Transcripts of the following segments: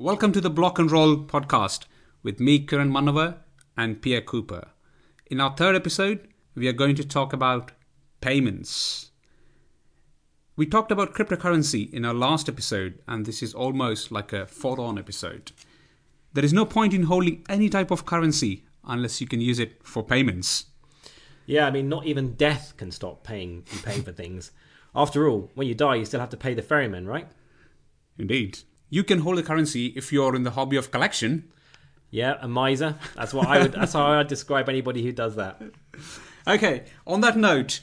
Welcome to the Block and Roll podcast with me, Kiran Manavar, and Pierre Cooper. In our third episode, we are going to talk about payments. We talked about cryptocurrency in our last episode, and this is almost like a follow on episode. There is no point in holding any type of currency unless you can use it for payments. Yeah, I mean, not even death can stop paying you paying for things. After all, when you die, you still have to pay the ferryman, right? Indeed. You can hold a currency if you're in the hobby of collection. Yeah, a miser. That's what I would. that's how I would describe anybody who does that. Okay, on that note,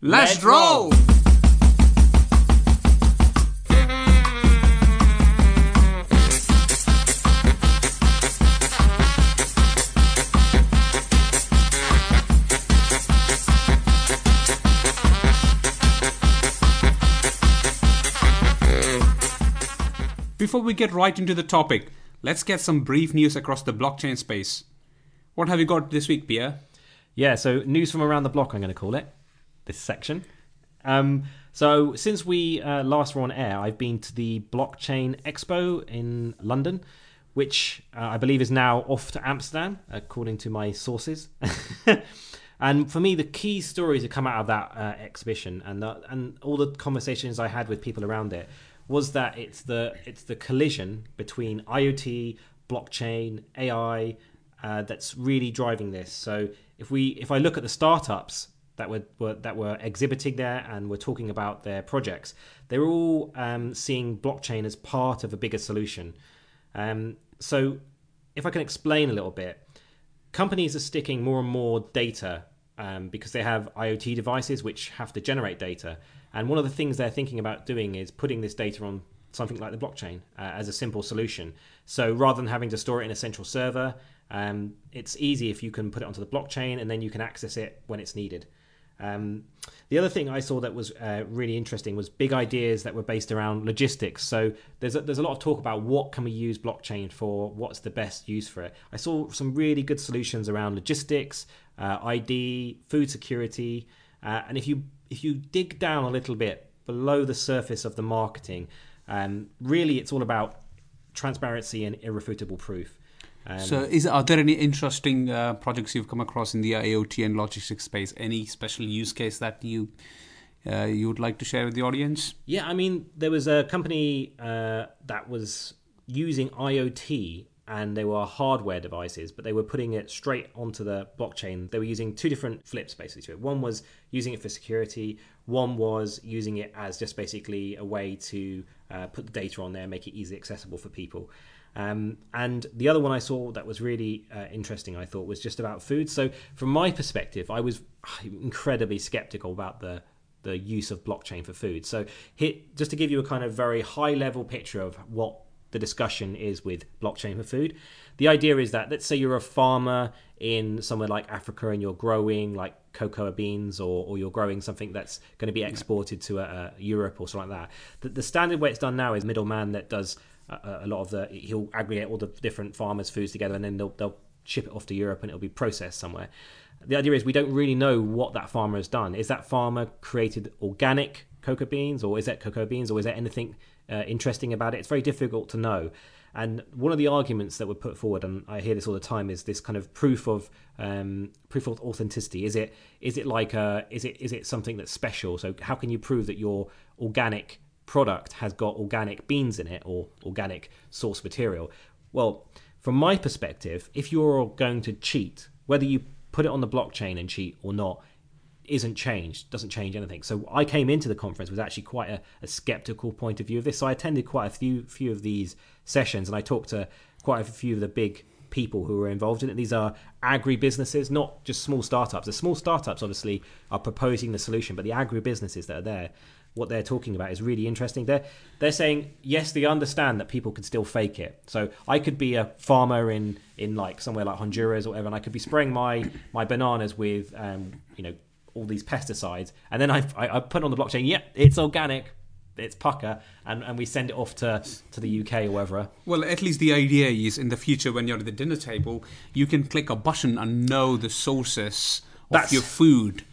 let's, Let's roll. roll. Before we get right into the topic, let's get some brief news across the blockchain space. What have you got this week, Pierre? Yeah, so news from around the block, I'm going to call it this section. Um, so since we uh, last were on air, I've been to the Blockchain Expo in London, which uh, I believe is now off to Amsterdam, according to my sources. and for me, the key stories that come out of that uh, exhibition and the, and all the conversations I had with people around it was that it's the it's the collision between IoT, blockchain, AI uh, that's really driving this. So if we if I look at the startups that were, were that were exhibiting there and were talking about their projects, they're all um, seeing blockchain as part of a bigger solution. Um, so if I can explain a little bit, companies are sticking more and more data um, because they have IoT devices which have to generate data. And one of the things they're thinking about doing is putting this data on something like the blockchain uh, as a simple solution. So rather than having to store it in a central server, um, it's easy if you can put it onto the blockchain and then you can access it when it's needed. Um, the other thing I saw that was uh, really interesting was big ideas that were based around logistics. So there's a, there's a lot of talk about what can we use blockchain for, what's the best use for it. I saw some really good solutions around logistics, uh, ID, food security, uh, and if you if you dig down a little bit below the surface of the marketing, um, really it's all about transparency and irrefutable proof. Um, So, is are there any interesting uh, projects you've come across in the IoT and logistics space? Any special use case that you uh, you would like to share with the audience? Yeah, I mean, there was a company uh, that was using IoT and they were hardware devices, but they were putting it straight onto the blockchain. They were using two different flips basically to it. One was using it for security, one was using it as just basically a way to uh, put the data on there, make it easily accessible for people. Um, and the other one I saw that was really uh, interesting, I thought, was just about food. So, from my perspective, I was incredibly skeptical about the the use of blockchain for food. So, here, just to give you a kind of very high level picture of what the discussion is with blockchain for food, the idea is that let's say you're a farmer in somewhere like Africa and you're growing like cocoa beans or, or you're growing something that's going to be exported to uh, Europe or something like that. The, the standard way it's done now is middleman that does a, a lot of the he'll aggregate all the different farmers' foods together and then they'll, they'll ship it off to Europe and it'll be processed somewhere. The idea is we don't really know what that farmer has done. Is that farmer created organic cocoa beans or is that cocoa beans or is there anything uh, interesting about it? It's very difficult to know. And one of the arguments that were put forward, and I hear this all the time, is this kind of proof of um, proof of authenticity. Is it is it like a, is it is it something that's special? So how can you prove that your organic product has got organic beans in it or organic source material? Well, from my perspective, if you're going to cheat, whether you put it on the blockchain and cheat or not, isn't changed, doesn't change anything. So I came into the conference with actually quite a, a, skeptical point of view of this. So I attended quite a few few of these sessions and I talked to quite a few of the big people who were involved in it. These are agri businesses, not just small startups. The small startups obviously are proposing the solution, but the agri businesses that are there, what they're talking about is really interesting. They're they're saying yes, they understand that people can still fake it. So I could be a farmer in in like somewhere like Honduras or whatever, and I could be spraying my my bananas with um, you know all these pesticides, and then I, I, I put on the blockchain, yep, it's organic, it's pucker, and, and we send it off to, to the UK or wherever. Well, at least the idea is in the future when you're at the dinner table, you can click a button and know the sources of That's- your food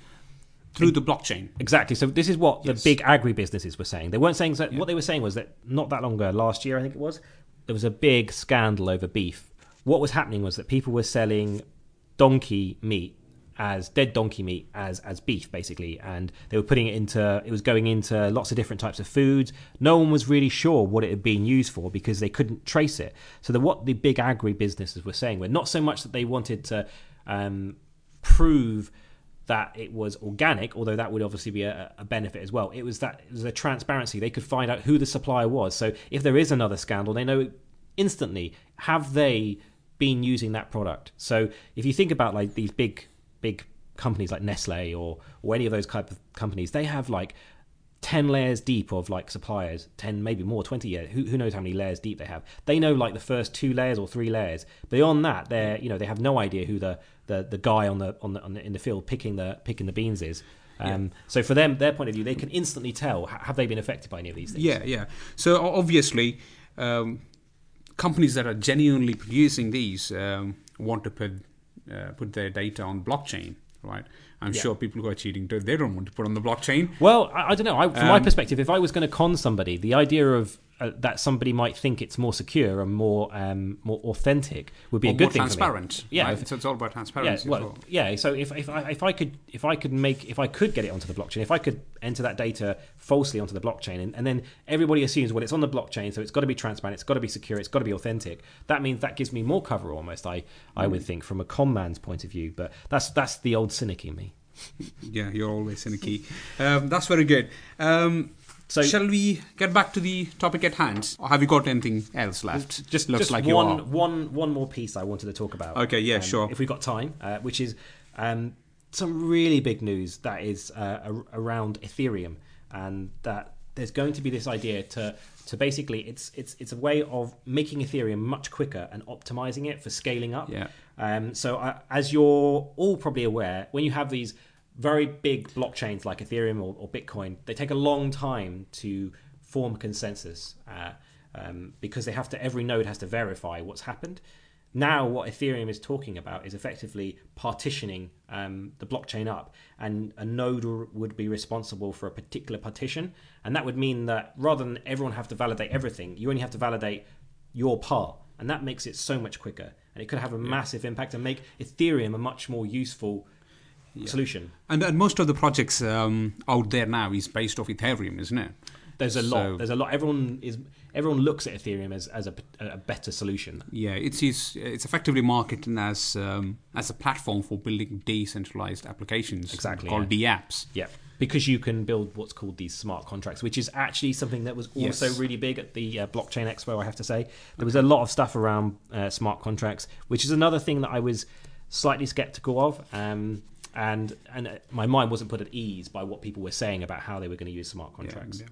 through the blockchain. Exactly. So this is what Yes. the big agri businesses were saying. They weren't saying that. What they were saying was that not that long ago, last year I think it was, there was a big scandal over beef. What was happening was that people were selling donkey meat as dead donkey meat as as beef basically and they were putting it into it was going into lots of different types of foods no one was really sure what it had been used for because they couldn't trace it so the, what the big agri businesses were saying were not so much that they wanted to um, prove that it was organic, although that would obviously be a, a, benefit as well. It was that it was a transparency. They could find out who the supplier was. So if there is another scandal, they know instantly have they been using that product. So if you think about like these big big companies like Nestle or or any of those type of companies, they have like 10 layers deep of like suppliers 10 maybe more 20 years who, who knows how many layers deep they have they know like the first two layers or three layers beyond that they're you know they have no idea who the the, the guy on the on the, on the in the field picking the picking the beans is um, yeah. So for them, their point of view, they can instantly tell have they been affected by any of these things. Yeah, yeah. So obviously, um, companies that are genuinely producing these um, want to put uh, put their data on blockchain, right? I'm yeah. sure people who are cheating, they don't want to put on the blockchain. Well, I, I don't know. I, from um, my perspective, if I was going to con somebody, the idea of uh, that somebody might think it's more secure and more um, more authentic would be or a good thing. Transparent, yeah. Right? So it's all about transparency. Yeah, well, well. yeah. So if, if I if I could if I could make if I could get it onto the blockchain, if I could enter that data falsely onto the blockchain, and, and then everybody assumes well it's on the blockchain, so it's got to be transparent, it's got to be secure, it's got to be authentic. That means that gives me more cover almost. I I would mm. think from a con man's point of view, but that's that's the old cynic in me. yeah, you're always cynicky. Um, that's very good. Um, so shall we get back to the topic at hand, or have you got anything else left? Just looks just like one, one, one more piece I wanted to talk about. Okay, yeah, um, sure. If we've got time, uh, which is um, some really big news that is uh, around Ethereum, and that there's going to be this idea to to basically it's it's it's a way of making Ethereum much quicker and optimizing it for scaling up. Yeah. Um, so uh, as you're all probably aware, when you have these very big blockchains like Ethereum or, or Bitcoin, they take a long time to form consensus uh, um, because they have to every node has to verify what's happened. Now, what Ethereum is talking about is effectively partitioning um, the blockchain up, and a node would be responsible for a particular partition, and that would mean that rather than everyone have to validate everything, you only have to validate your part, and that makes it so much quicker, and it could have a yeah. massive impact and make Ethereum a much more useful yeah. solution. And, and most of the projects um, out there now is based off Ethereum, isn't it? There's a so, lot. There's a lot. Everyone is everyone looks at Ethereum as, as a, a better solution. Yeah, it's it's, it's effectively marketed as um, as a platform for building decentralized applications. Exactly. Called yeah. DApps. Yeah. Because you can build what's called these smart contracts, which is actually something that was also yes. really big at the uh, blockchain expo. I have to say, there was a lot of stuff around uh, smart contracts, which is another thing that I was slightly skeptical of. Um, and and my mind wasn't put at ease by what people were saying about how they were going to use smart contracts. Yeah,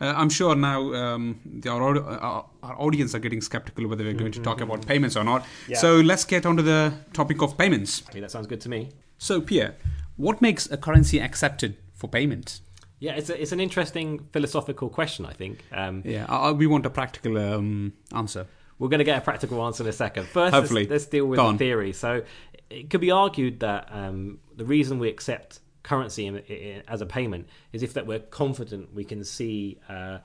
yeah. Uh, I'm sure now um, the, our, our, our, audience are getting skeptical whether we're going mm-hmm. to talk about payments or not. Yeah. So let's get onto the topic of payments. Okay, that sounds good to me. So Pierre, what makes a currency accepted for payment? Yeah, it's a, it's an interesting philosophical question. I think. Um, yeah, I, we want a practical um, answer. We're going to get a practical answer in a second. First, Hopefully. Let's, let's deal with Go the on. theory. So, it could be argued that um, the reason we accept currency in, in, as a payment is if that we're confident we can see uh,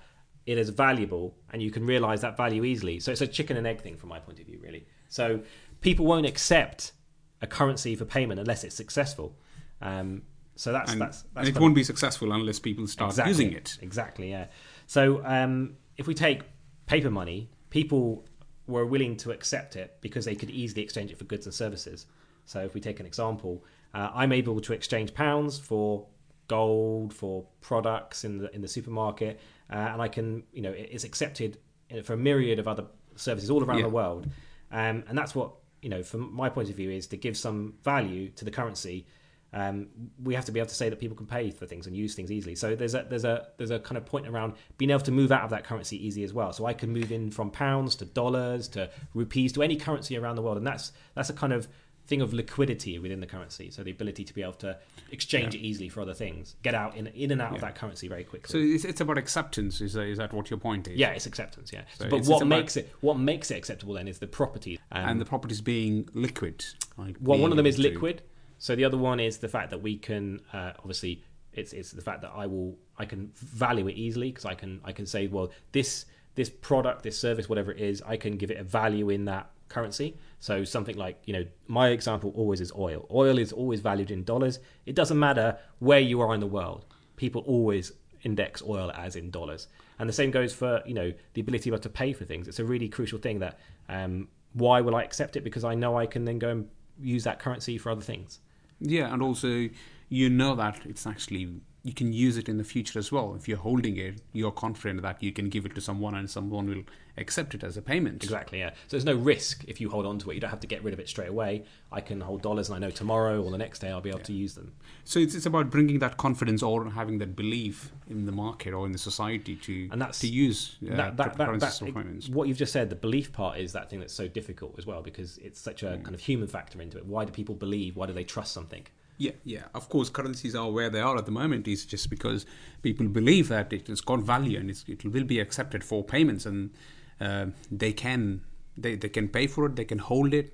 it as valuable and you can realize that value easily. So it's a chicken and egg thing from my point of view, really. So people won't accept a currency for payment unless it's successful. Um, so that's and, that's, that's and it won't be successful unless people start exactly, using it. Exactly. Yeah. So um, if we take paper money, people were willing to accept it because they could easily exchange it for goods and services. So if we take an example, uh, I'm able to exchange pounds for gold for products in the in the supermarket, uh, and I can you know it's accepted for a myriad of other services all around yeah. the world, um, and that's what you know from my point of view is to give some value to the currency. Um, we have to be able to say that people can pay for things and use things easily. So there's a there's a there's a kind of point around being able to move out of that currency easy as well. So I can move in from pounds to dollars to rupees to any currency around the world, and that's that's a kind of thing of liquidity within the currency. So the ability to be able to exchange yeah. it easily for other things, get out in, in and out yeah. of that currency very quickly. So it's, it's about acceptance. Is that, is that what your point is? Yeah, it's acceptance. Yeah, so but what makes it what makes it acceptable then is the property um, and the properties being liquid. Like well, one of them is liquid. So the other one is the fact that we can uh, obviously it's it's the fact that I will I can value it easily because I can I can say well this this product, this service, whatever it is, I can give it a value in that currency. So something like, you know, my example always is oil. Oil is always valued in dollars. It doesn't matter where you are in the world. People always index oil as in dollars. And the same goes for, you know, the ability to pay for things. It's a really crucial thing that um, why will I accept it? Because I know I can then go and use that currency for other things. Yeah, and also you know that it's actually you can use it in the future as well. If you're holding it, you're confident that you can give it to someone and someone will accept it as a payment. Exactly, yeah. So there's no risk if you hold on to it. You don't have to get rid of it straight away. I can hold dollars and I know tomorrow or the next day I'll be able yeah. to use them. So it's, it's about bringing that confidence or having that belief in the market or in the society to and that's, to use uh, that, that, that, that What you've just said, the belief part is that thing that's so difficult as well because it's such a mm. kind of human factor into it. Why do people believe? Why do they trust something? Yeah, yeah. Of course, currencies are where they are at the moment is just because people believe that it has got value and it will be accepted for payments, and uh, they can they, they can pay for it, they can hold it.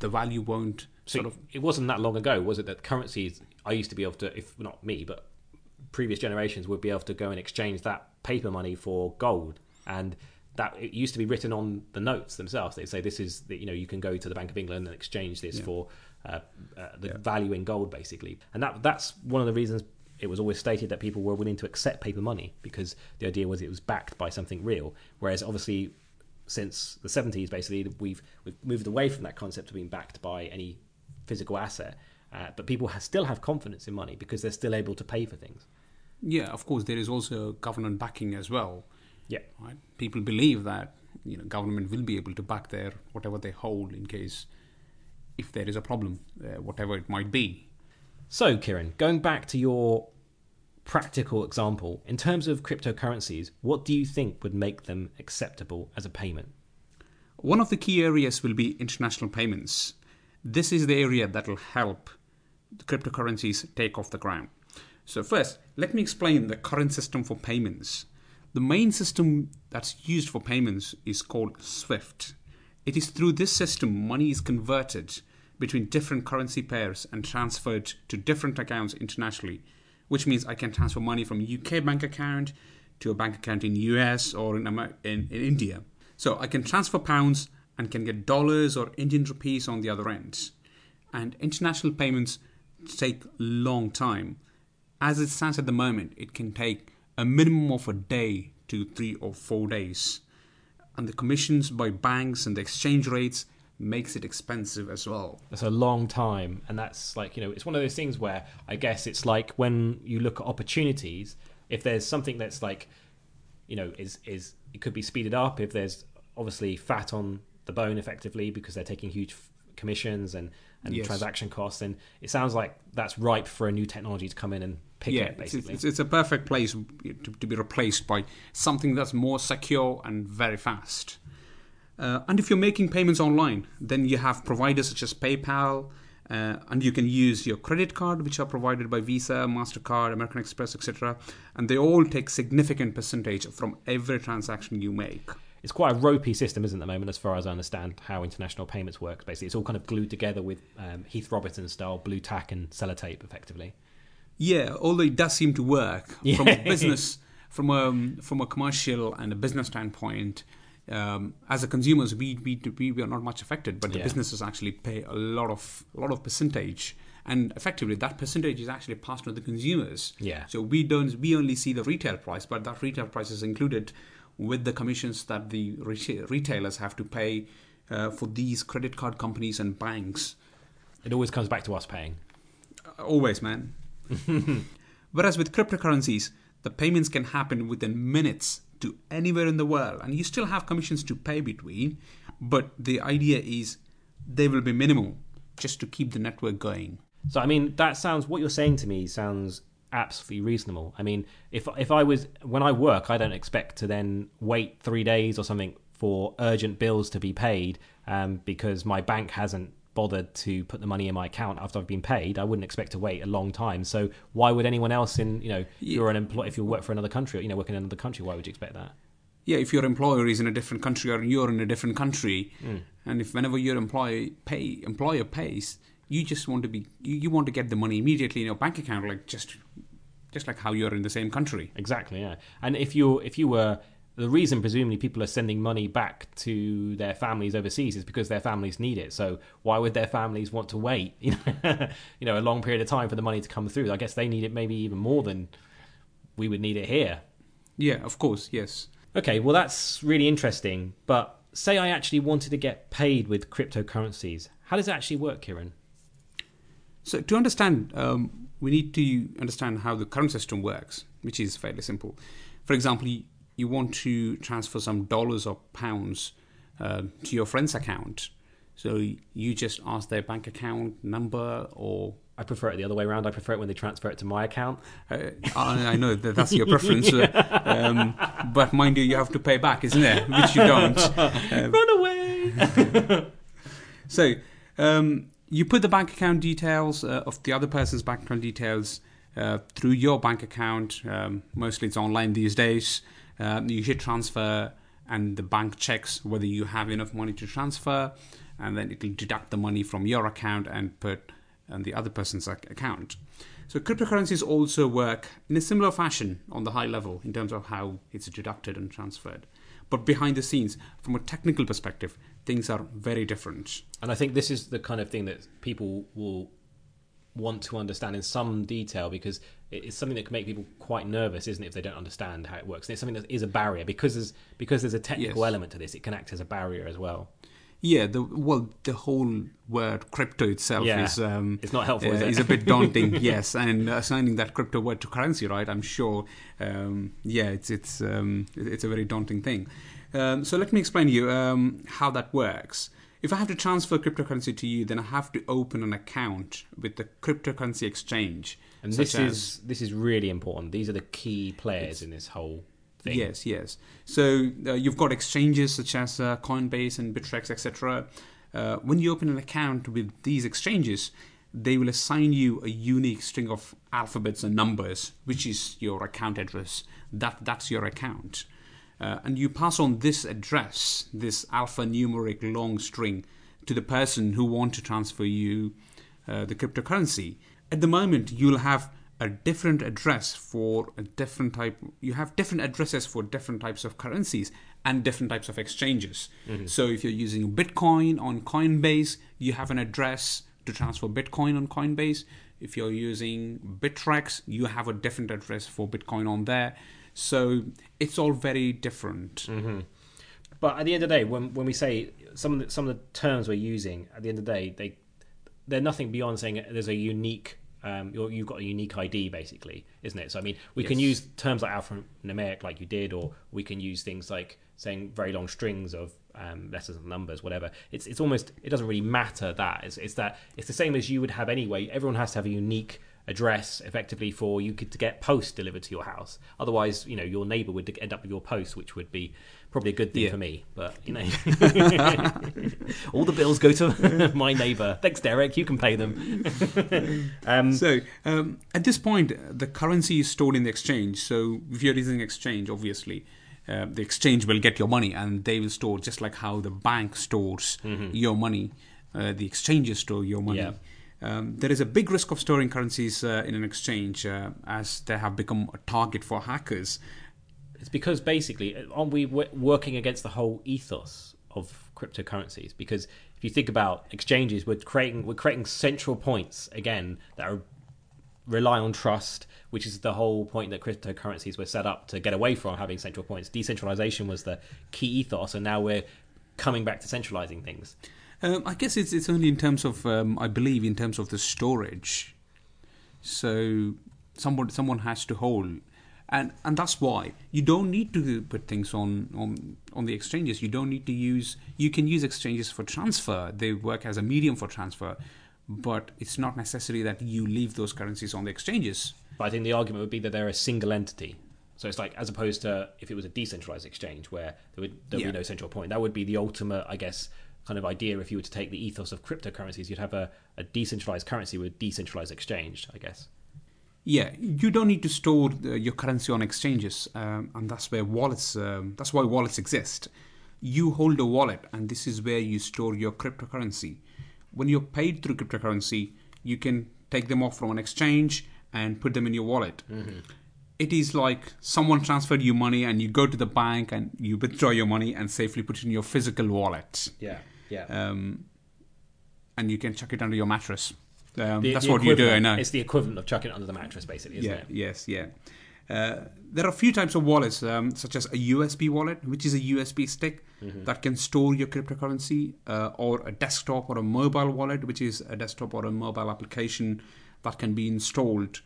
The value won't so sort of. It wasn't that long ago, was it? That currencies I used to be able to, if not me, but previous generations would be able to go and exchange that paper money for gold, and that it used to be written on the notes themselves. They'd say this is the, you know you can go to the Bank of England and exchange this yeah. for uh, uh, the yeah. value in gold, basically. And that that's one of the reasons it was always stated that people were willing to accept paper money because the idea was it was backed by something real. Whereas obviously, since the 70s, basically we've we've moved away from that concept of being backed by any physical asset. Uh, but people have, still have confidence in money because they're still able to pay for things. Yeah, of course, there is also government backing as well. Yeah, right. People believe that you know government will be able to back their whatever they hold in case if there is a problem, uh, whatever it might be. So, Kiran, going back to your practical example, in terms of cryptocurrencies, what do you think would make them acceptable as a payment? One of the key areas will be international payments. This is the area that will help the cryptocurrencies take off the ground. So, first, let me explain the current system for payments. The main system that's used for payments is called SWIFT. It is through this system money is converted between different currency pairs and transferred to different accounts internationally, which means I can transfer money from UK bank account to a bank account in US or in, in, in India. So I can transfer pounds and can get dollars or Indian rupees on the other end. And international payments take long time. As it stands at the moment, it can take a minimum of a day to three or four days. And the commissions by banks and the exchange rates makes it expensive as well. That's a long time, and that's like you know, it's one of those things where I guess it's like when you look at opportunities. If there's something that's like, you know, is is it could be speeded up if there's obviously fat on the bone effectively because they're taking huge commissions and and yes. transaction costs, and it sounds like that's ripe for a new technology to come in and pick yeah, it. Basically, it's, it's, it's a perfect place to, to be replaced by something that's more secure and very fast. Uh, and if you're making payments online, then you have providers such as PayPal, uh, and you can use your credit card, which are provided by Visa, Mastercard, American Express, etc. And they all take significant percentage from every transaction you make. It's quite a ropey system, isn't it, at the moment, as far as I understand how international payments work. Basically, it's all kind of glued together with um, Heath Robinson style Blu Tack and sellotape, effectively. Yeah, although it does seem to work yeah. from a business, from a from a commercial and a business standpoint um, as a consumers, we, we we are not much affected, but the yeah. businesses actually pay a lot of a lot of percentage, and effectively that percentage is actually passed on to the consumers. Yeah. So we don't we only see the retail price, but that retail price is included with the commissions that the retailers have to pay uh, for these credit card companies and banks. It always comes back to us paying. Uh, always, man. Whereas with cryptocurrencies, the payments can happen within minutes to anywhere in the world and you still have commissions to pay between but the idea is they will be minimal just to keep the network going so i mean that sounds what you're saying to me sounds absolutely reasonable i mean if if i was when i work i don't expect to then wait 3 days or something for urgent bills to be paid um, because my bank hasn't bothered to put the money in my account after I've been paid, I wouldn't expect to wait a long time. So why would anyone else in you know yeah. you're an employee if you work for another country, you know, work in another country, why would you expect that? Yeah, if your employer is in a different country or you're in a different country, mm. and if whenever your employee pay employer pays, you just want to be you, you want to get the money immediately in your bank account, like just just like how you're in the same country. Exactly, yeah. And if you if you were the reason presumably people are sending money back to their families overseas is because their families need it. So why would their families want to wait, you know, you know, a long period of time for the money to come through? I guess they need it maybe even more than we would need it here. Yeah, of course, yes. Okay, well that's really interesting. But say I actually wanted to get paid with cryptocurrencies, how does it actually work, Kieran? So to understand, um, we need to understand how the current system works, which is fairly simple. For example, you want to transfer some dollars or pounds uh, to your friend's account. So you just ask their bank account number or. I prefer it the other way around. I prefer it when they transfer it to my account. Uh, I, I, know that that's your preference, yeah. um, but mind you, you have to pay back, isn't it? Which you don't. Run away. so um, you put the bank account details uh, of the other person's bank account details uh, through your bank account. Um, mostly it's online these days. Um, you hit transfer, and the bank checks whether you have enough money to transfer, and then it will deduct the money from your account and put on the other person's account. So cryptocurrencies also work in a similar fashion on the high level in terms of how it's deducted and transferred. But behind the scenes, from a technical perspective, things are very different. And I think this is the kind of thing that people will want to understand in some detail because it's something that can make people quite nervous, isn't it, if they don't understand how it works? And it's something that is a barrier because there's because there's a technical yes. element to this. It can act as a barrier as well. Yeah, the well, the whole word crypto itself yeah. is um, it's not helpful. Uh, is, it? is a bit daunting. yes, and assigning that crypto word to currency, right? I'm sure. Um, yeah, it's it's um, it's a very daunting thing. Um, so let me explain to you um, how that works. If I have to transfer cryptocurrency to you, then I have to open an account with the cryptocurrency exchange. And this is this is really important. These are the key players in this whole thing. Yes, yes. So uh, you've got exchanges such as uh, Coinbase and Bittrex, etc. Uh, when you open an account with these exchanges, they will assign you a unique string of alphabets and numbers, which is your account address. That that's your account. Uh, and you pass on this address, this alphanumeric long string, to the person who want to transfer you uh, the cryptocurrency. At the moment, you'll have a different address for a different type. You have different addresses for different types of currencies and different types of exchanges. Mm-hmm. So if you're using Bitcoin on Coinbase, you have an address to transfer Bitcoin on Coinbase. If you're using Bittrex you have a different address for Bitcoin on there. So it's all very different. Mm-hmm. But at the end of the day, when when we say some of the, some of the terms we're using, at the end of the day, they they're nothing beyond saying there's a unique. Um, you have got a unique ID, basically, isn't it? So I mean, we yes. can use terms like alphanumeric, like you did, or we can use things like saying very long strings of um, letters and numbers, whatever. It's it's almost it doesn't really matter that. It's, it's that it's the same as you would have anyway. Everyone has to have a unique address effectively for you to get post delivered to your house. Otherwise, you know, your neighbour would end up with your post, which would be probably a good thing yeah. for me. But you know, all the bills go to my neighbour. Thanks, Derek. You can pay them. um, so um, at this point, the currency is stored in the exchange. So if you're using exchange, obviously. Uh, the exchange will get your money and they will store just like how the bank stores mm-hmm. your money uh, the exchanges store your money yeah. Um, there is a big risk of storing currencies uh, in an exchange uh, as they have become a target for hackers. It's because basically, uh, aren't we working against the whole ethos of cryptocurrencies? Because if you think about exchanges, we're creating we're creating central points again that are rely on trust, which is the whole point that cryptocurrencies were set up to get away from having central points. Decentralization was the key ethos, and now we're coming back to centralizing things. Um, I guess it's it's only in terms of um, I believe in terms of the storage. So someone someone has to hold, and and that's why you don't need to put things on on on the exchanges. You don't need to use. You can use exchanges for transfer. They work as a medium for transfer, but it's not necessary that you leave those currencies on the exchanges. But I think the argument would be that they're a single entity. So it's like as opposed to if it was a decentralized exchange where there would there would yeah. be no central point. That would be the ultimate, I guess, kind of idea if you were to take the ethos of cryptocurrencies you'd have a, a decentralized currency with decentralized exchange i guess. Yeah you don't need to store uh, your currency on exchanges um, and that's where wallets um, that's why wallets exist. You hold a wallet and this is where you store your cryptocurrency. When you're paid through cryptocurrency you can take them off from an exchange and put them in your wallet. Mm-hmm. It is like someone transferred you money and you go to the bank and you withdraw your money and safely put it in your physical wallet. Yeah, yeah. Um, and you can chuck it under your mattress. Um, The- that's the what you do, I know. It's the equivalent of chucking it under the mattress, basically, isn't yeah, it? yes, yeah. Uh, there are a few types of wallets, um, such as a USB wallet, which is a USB stick Mm-hmm. that can store your cryptocurrency, uh, or a desktop or a mobile wallet, which is a desktop or a mobile application that can be installed,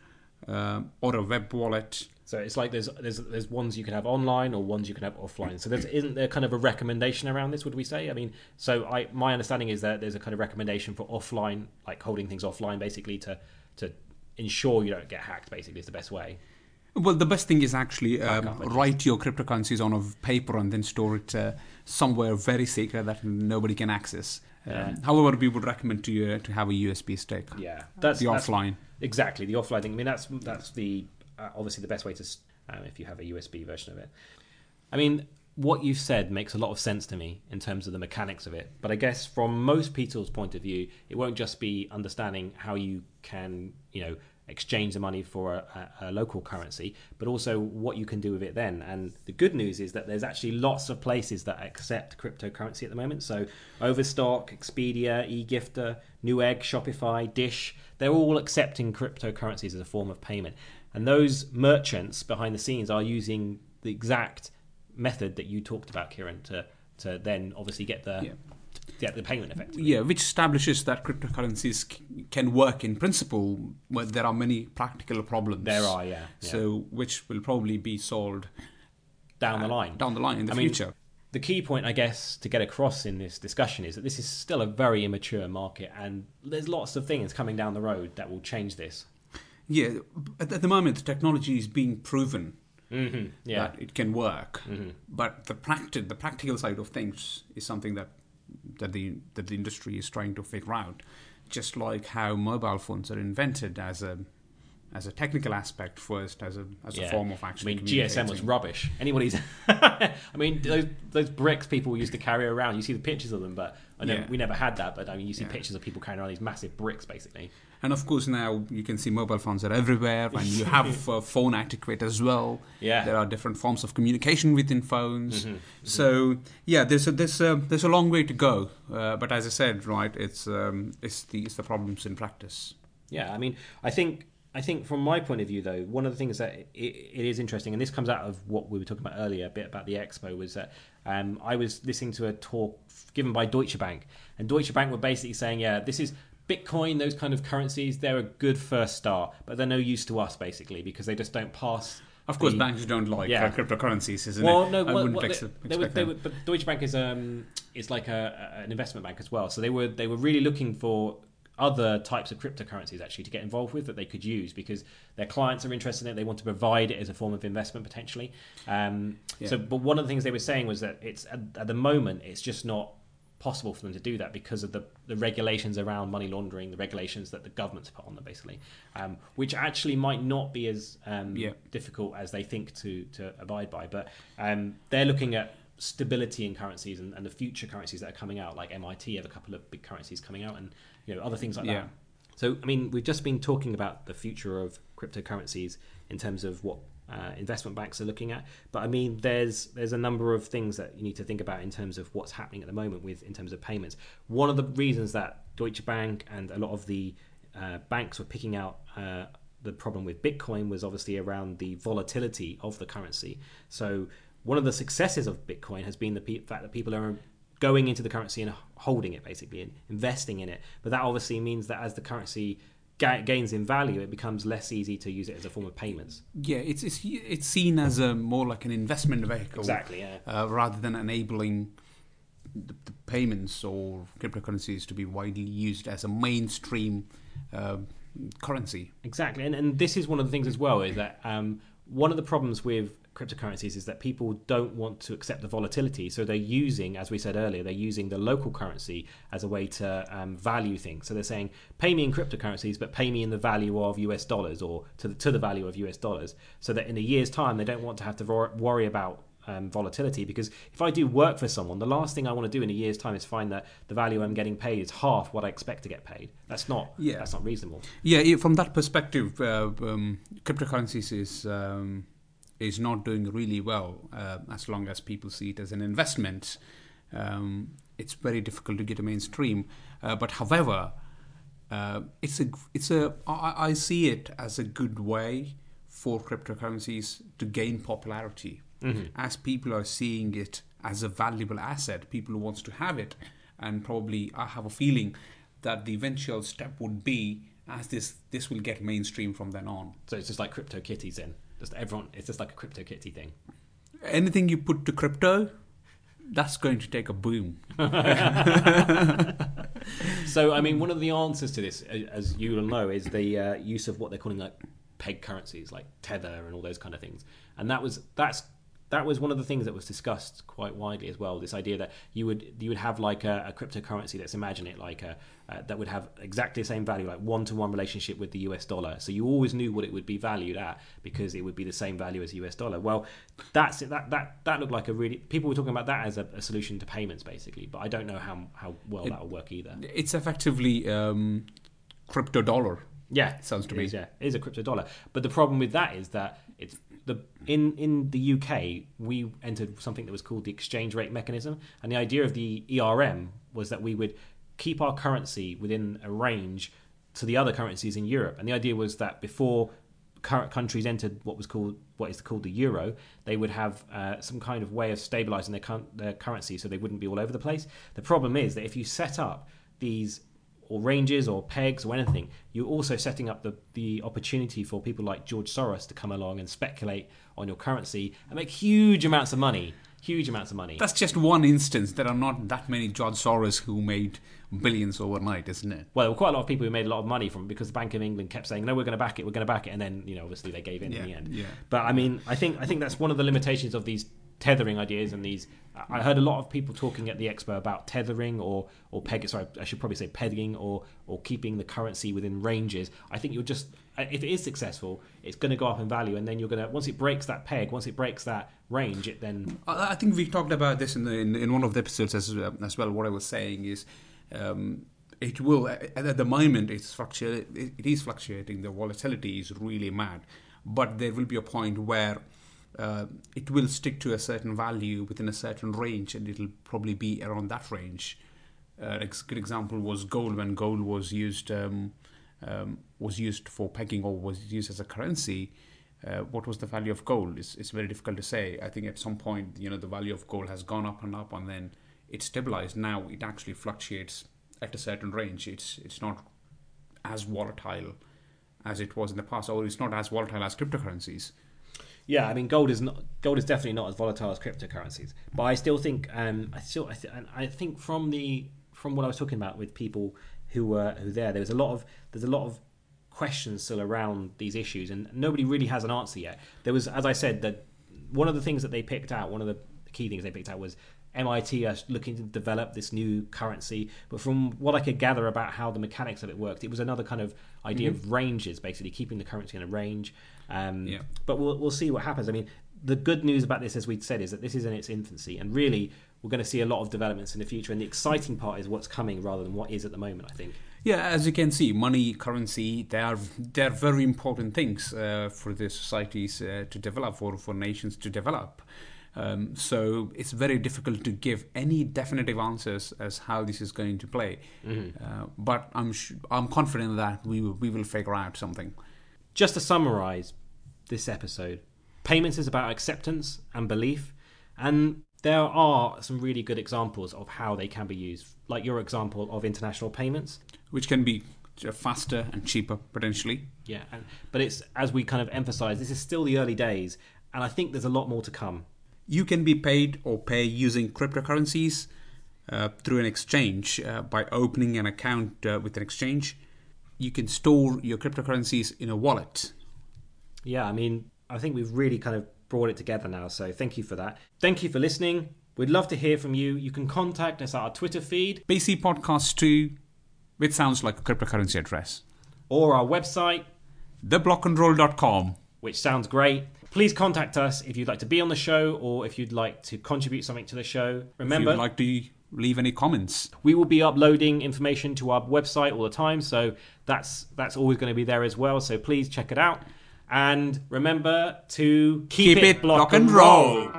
uh, or a web wallet. So it's like there's there's there's ones you can have online or ones you can have offline. So there's isn't there kind of a recommendation around this? Would we say? I mean, so I my understanding is that there's a kind of recommendation for offline, like holding things offline, basically to to ensure you don't get hacked. Basically, is the best way. Well, the best thing is actually um, write your cryptocurrencies on a paper and then store it uh, somewhere very secret that nobody can access. Um. However, we would recommend to you to have a USB stick, Yeah, that's the that's- offline. Exactly, the offline thing. I mean, that's that's the uh, obviously the best way to um, if you have a USB version of it. I mean, what you've said makes a lot of sense to me in terms of the mechanics of it. But I guess from most people's point of view, it won't just be understanding how you can, you know, exchange the money for a, a, local currency, but also what you can do with it then. And the good news is that there's actually lots of places that accept cryptocurrency at the moment. So Overstock, Expedia, eGifter, Newegg, Shopify, Dish, they're all accepting cryptocurrencies as a form of payment. And those merchants behind the scenes are using the exact method that you talked about, Kieran, to to then obviously get the Yeah. Get the payment effectively. Yeah, which establishes that cryptocurrencies c- can work in principle, but there are many practical problems. There are, yeah, yeah. So, which will probably be solved down the line. down the line in the I mean, future. The key point, I guess, to get across in this discussion is that this is still a very immature market, and there's lots of things coming down the road that will change this. Yeah, at, the moment, the technology is being proven Mm-hmm. Yeah, that it can work, Mhm. but the practi- the practical side of things is something that that the that the industry is trying to figure out. Just like how mobile phones are invented as a as a technical aspect first, as a as a form of actually. I mean, GSM was rubbish. Anybody's. I mean, those those bricks people used to carry around. You see the pictures of them, but I know Yeah. we never had that. But I mean, you see Yeah. pictures of people carrying around these massive bricks, basically. And of course, now you can see mobile phones are everywhere, and you have uh, phone etiquette as well. Yeah. There are different forms of communication within phones. Mhm, So yeah, there's a there's a there's a long way to go. Uh, but as I said, right, it's um, it's the it's the problems in practice. Yeah, I mean, I think I think from my point of view, though, one of the things that it, it is interesting, and this comes out of what we were talking about earlier, a bit about the expo, was that um, I was listening to a talk given by Deutsche Bank, and Deutsche Bank were basically saying, yeah, this is Bitcoin, those kind of currencies, they're a good first start, but they're no use to us basically because they just don't pass. Of course, the- banks don't like Yeah. uh, cryptocurrencies, isn't well, it? no, I well, wouldn't well, ex- they, expect they were, they were, but Deutsche Bank is um is like a, a- an investment bank as well. So they were they were really looking for other types of cryptocurrencies actually to get involved with that they could use because their clients are interested in it. They want to provide it as a form of investment potentially. Um, Yeah. So, but one of the things they were saying was that it's at, at the moment it's just not possible for them to do that because of the, the regulations around money laundering, the regulations that the government's put on them, basically, um, which actually might not be as um, Yeah. difficult as they think to, to abide by. But um, they're looking at stability in currencies and, and the future currencies that are coming out, like MIT have a couple of big currencies coming out, and you know other things like Yeah. that. So, I mean, we've just been talking about the future of cryptocurrencies in terms of what uh, investment banks are looking at. But I mean, there's there's a number of things that you need to think about in terms of what's happening at the moment with in terms of payments. One of the reasons that Deutsche Bank and a lot of the uh, banks were picking out. Uh, the problem with Bitcoin was obviously around the volatility of the currency. So one of the successes of Bitcoin has been the pe- fact that people are going into the currency and holding it basically and investing in it. But that obviously means that as the currency gains in value, it becomes less easy to use it as a form of payments. Yeah, it's it's it's seen as a more like an investment vehicle, Exactly. Yeah. uh, rather than enabling the, the payments or cryptocurrencies to be widely used as a mainstream uh, currency. Exactly, and and this is one of the things as well is that um, one of the problems with cryptocurrencies is that people don't want to accept the volatility, so they're using, as we said earlier, they're using the local currency as a way to um, value things. So they're saying, pay me in cryptocurrencies, but pay me in the value of US dollars or to the, to the value of US dollars, so that in a year's time they don't want to have to wor- worry about um, volatility because if I do work for someone, the last thing I want to do in a year's time is find that the value I'm getting paid is half what I expect to get paid. That's not Yeah. that's not reasonable. Yeah, yeah, from that perspective, uh, um, cryptocurrencies is um, is not doing really well uh, as long as people see it as an investment. Um, it's very difficult to get a mainstream. Uh, but however, uh, it's a it's a I, I see it as a good way for cryptocurrencies to gain popularity. As people are seeing it as a valuable asset, people wants to have it, and probably I have a feeling that the eventual step would be as this this will get mainstream from then on. So it's just like crypto kitties then. Just everyone it's just like a crypto kitty thing. Anything you put to crypto, that's going to take a boom. So, I mean, one of the answers to this, as you will know, is the uh, use of what they're calling like peg currencies, like Tether and all those kind of things. And that was that's that was one of the things that was discussed quite widely as well. This idea that you would you would have like a, a cryptocurrency. Let's imagine it like a uh, that would have exactly the same value, like one to one relationship with the US dollar. So you always knew what it would be valued at because it would be the same value as US dollar. Well, that's that that that looked like a really people were talking about that as a, a solution to payments basically, but I don't know how how well that will work either. It's effectively um, crypto dollar. Yeah, Sounds to me. is, yeah, it is a crypto dollar. But the problem with that is that the in in the UK we entered something that was called the exchange rate mechanism, and the idea of the ERM was that we would keep our currency within a range to the other currencies in Europe. And the idea was that before current countries entered what was called what is called the euro, they would have uh, some kind of way of stabilizing their, cur- their currency so they wouldn't be all over the place. The problem is that if you set up these or ranges or pegs or anything, you're also setting up the, the opportunity for people like George Soros to come along and speculate on your currency and make huge amounts of money. Huge amounts of money. That's just one instance. There are not that many George Soros who made billions overnight, isn't it? well, there were quite a lot of people who made a lot of money from it because the Bank of England kept saying, "No, we're going to back it. We're going to back it," and then you know, obviously, they gave in in the end. yeah. But I mean, I think I think that's one of the limitations of these tethering ideas and these. I heard a lot of people talking at the expo about tethering or or peg. Sorry, I should probably say pegging or or keeping the currency within ranges. I think you're just if it is successful, it's going to go up in value, and then you're going to once it breaks that peg, once it breaks that range, it then I think we talked about this in, the, in in one of the episodes as uh, as well. What I was saying is, um, it will at at the moment it's fluctuate. It it is fluctuating. The volatility is really mad, but there will be a point where. Uh, it will stick to a certain value within a certain range, and it'll probably be around that range. Uh, a good example was gold when gold was used um, um, was used for pegging or was used as a currency. Uh, what was the value of gold? It's, it's very difficult to say. I think at some point, you know, the value of gold has gone up and up, and then it stabilized. Now it actually fluctuates at a certain range. It's it's not as volatile as it was in the past, or it's not as volatile as cryptocurrencies. Yeah, I mean, gold is not gold is definitely not as volatile as cryptocurrencies, but I still think um, I still I, th- I think from the from what I was talking about with people who were who there, there was a lot of there's a lot of questions still around these issues, and nobody really has an answer yet. There was, as I said, that one of the things that they picked out, one of the key things they picked out was MIT are looking to develop this new currency. But from what I could gather about how the mechanics of it worked, it was another kind of idea of ranges, basically keeping the currency in a range. Um, Yeah. But we'll, we'll see what happens. I mean, the good news about this, as we'd said, is that this is in its infancy, and really we're going to see a lot of developments in the future. And the exciting part is what's coming rather than what is at the moment. I think. Yeah, as you can see, money, currency, they are they are very important things uh, for the societies uh, to develop, or for nations to develop. Um, so it's very difficult to give any definitive answers as how this is going to play. Uh, but I'm sh- I'm confident that we will, we will figure out something. Just to summarize this episode, payments is about acceptance and belief, and there are some really good examples of how they can be used, like your example of international payments. which can be faster and cheaper potentially. Yeah, and, but it's as we kind of emphasize, this is still the early days, and I think there's a lot more to come. You can be paid or pay using cryptocurrencies uh, through an exchange uh, by opening an account uh, with an exchange. You can store your cryptocurrencies in a wallet. Yeah, I mean, I think we've really kind of brought it together now. So thank you for that. Thank you for listening. We'd love to hear from you. You can contact us at our Twitter feed BC Podcast 2, which sounds like a cryptocurrency address. or our website, Theblockandroll.com. which sounds great. Please contact us if you'd like to be on the show or if you'd like to contribute something to the show. If Remember, you'd like to leave any comments. we will be uploading information to our website all the time, so that's that's always going to be there as well. So please check it out. And remember to keep, Keep it block and roll.